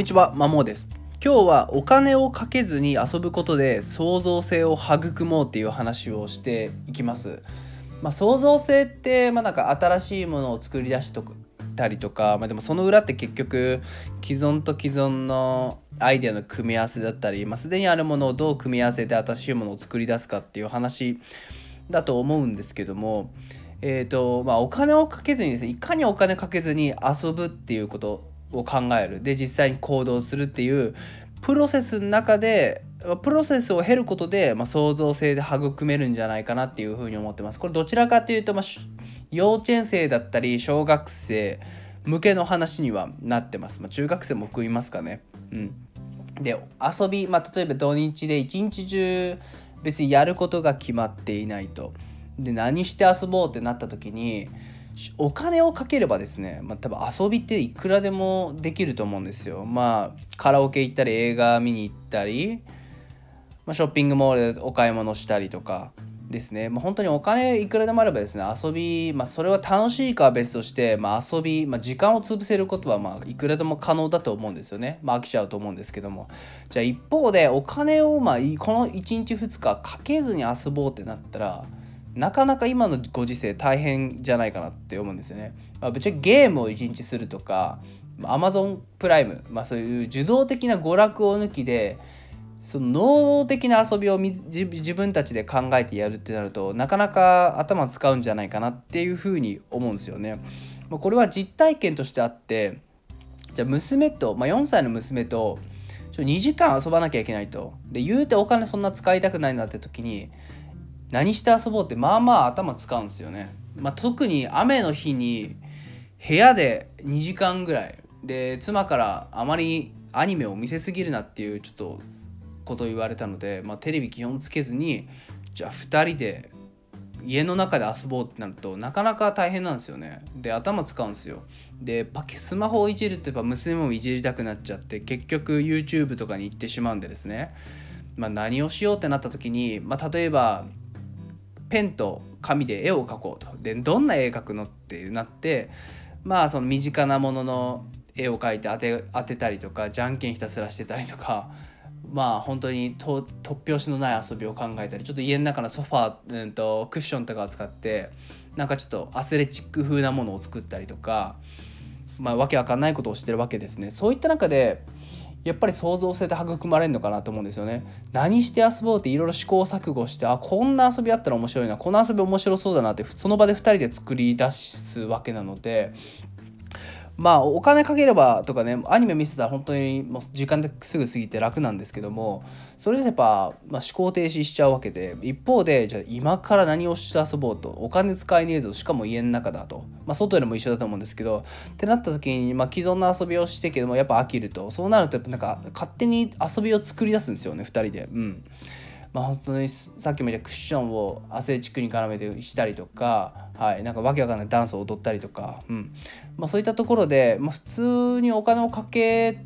んにちは、まもです。今日はお金をかけずに遊ぶことで創造性を育もうっていう話をしていきます。まあ、創造性って、まあ、なんか新しいものを作り出しとくたりとか、まあ、でもその裏って結局既存と既存のアイデアの組み合わせだったり、まあ、すでにあるものをどう組み合わせて新しいものを作り出すかっていう話だと思うんですけども、えーとまあ、お金をかけずにですねいかにお金かけずに遊ぶっていうことを考えるで実際に行動するっていうプロセスの中でプロセスを経ることで、まあ、創造性で育めるんじゃないかなっていうふうに思ってます。これどちらかというと、まあ、幼稚園生だったり小学生向けの話にはなってます。まあ、中学生も含みますかね。うん、で遊び、まあ、例えば土日で一日中別にやることが決まっていないと。で何して遊ぼうってなった時にお金をかければですね、まあ、多分遊びっていくらでもできると思うんですよ。まあカラオケ行ったり映画見に行ったり、まあ、ショッピングモールでお買い物したりとかですね、まあ、本当にお金いくらでもあればですね遊び、まあ、それは楽しいかは別として、まあ、遊び、まあ、時間を潰せることはまあいくらでも可能だと思うんですよね、まあ、飽きちゃうと思うんですけども。じゃあ一方でお金をまあこの1日2日かけずに遊ぼうってなったらなかなか今のご時世大変じゃないかなって思うんですよね。まあ、ぶっちゃけゲームを1日するとか Amazon プライム、まあ、そういう受動的な娯楽を抜きでその能動的な遊びを自分たちで考えてやるってなるとなかなか頭使うんじゃないかなっていうふうに思うんですよね。まあ、これは実体験としてあってじゃあ娘と、まあ、4歳の娘とちょ2時間遊ばなきゃいけないと。で言うてお金そんな使いたくないなって時に何して遊ぼうってまあまあ頭使うんですよね。まあ、特に雨の日に部屋で2時間ぐらい。で妻からあまりアニメを見せすぎるなっていうちょっとことを言われたので、まあ、テレビ基本つけずにじゃあ2人で家の中で遊ぼうってなるとなかなか大変なんですよね。で頭使うんですよ。でパケスマホをいじるってやっぱ娘もいじりたくなっちゃって結局 YouTube とかに行ってしまうんでですね、まあ、何をしようってなった時に、まあ、例えばペンと紙で絵を描こうとでどんな絵描くのってなってまあその身近なものの絵を描いて当て当てたりとかじゃんけんひたすらしてたりとかまあ本当に突拍子のない遊びを考えたりちょっと家の中のソファー、うんと、クッションとかを使ってなんかちょっとアスレチック風なものを作ったりとかまあわけわかんないことをしてるわけですね。そういった中でやっぱり創造性で育まれるのかなと思うんですよね。何して遊ぼうっていろいろ試行錯誤してあこんな遊びあったら面白いなこの遊び面白そうだなってその場で2人で作り出すわけなのでまあお金かければとかねアニメ見せたら本当にもう時間ですぐ過ぎて楽なんですけどもそれでやっぱ、まあ、思考停止しちゃうわけで一方でじゃあ今から何をして遊ぼうとお金使えねえぞしかも家の中だと、まあ、外でも一緒だと思うんですけどってなった時に、まあ、既存の遊びをしてけどもやっぱ飽きると。そうなるとやっぱなんか勝手に遊びを作り出すんですよね2人で。うん。まあ、本当にさっきも言ったクッションをアスレチックに絡めてしたりとか、はい、なんかわけわかんないダンスを踊ったりとか、うん。まあ、そういったところで、まあ、普通にお金をかけ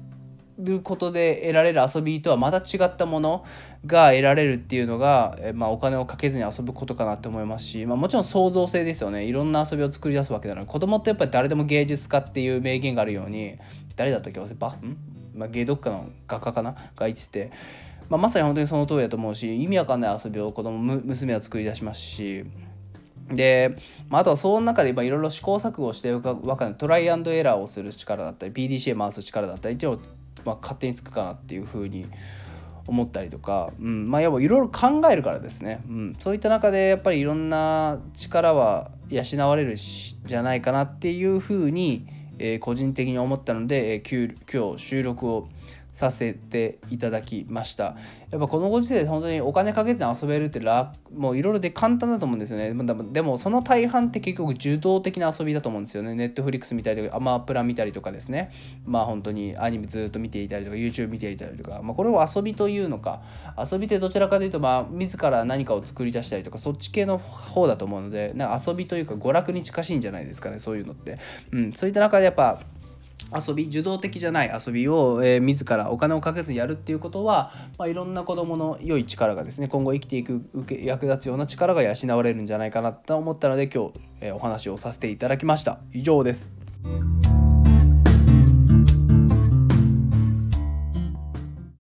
ることで得られる遊びとはまた違ったものが得られるっていうのが、まあ、お金をかけずに遊ぶことかなって思いますし、まあ、もちろん創造性ですよね。いろんな遊びを作り出すわけなので子供ってやっぱり誰でも芸術家っていう名言があるように誰だったっけ忘ればん、まあ、芸読家の画家かな？が言っててまあ、まさに本当にその通りだと思うし意味わかんない遊びを子供娘は作り出しますし。で、まあ、あとはその中でいろいろ試行錯誤してわかんトライアンドエラーをする力だったり PDCA 回す力だったりっていうのを、まあ、勝手につくかなっていうふうに思ったりとか、うん。まあ、いろいろ考えるからですね、うん、そういった中でやっぱりいろんな力は養われるじゃないかなっていうふうに、えー、個人的に思ったので、えー、今日収録をさせていただきました。やっぱこのご時世で本当にお金かけずに遊べるって楽もういろいろで簡単だと思うんですよね。でもその大半って結局受動的な遊びだと思うんですよね。ネットフリックス見たりとかアマプラ見たりとかですね。まあ本当にアニメずっと見ていたりとか YouTube 見ていたりとか、まあ、これを遊びというのか遊びってどちらかというとまあ自ら何かを作り出したりとかそっち系の方だと思うのでなんか遊びというか娯楽に近しいんじゃないですかねそういうのって、うん、そういった中でやっぱ遊び受動的じゃない遊びを、えー、自らお金をかけずにやるっていうことは、まあ、いろんな子どもの良い力がですね今後生きていく受け役立つような力が養われるんじゃないかなと思ったので今日、えー、お話をさせていただきました以上です。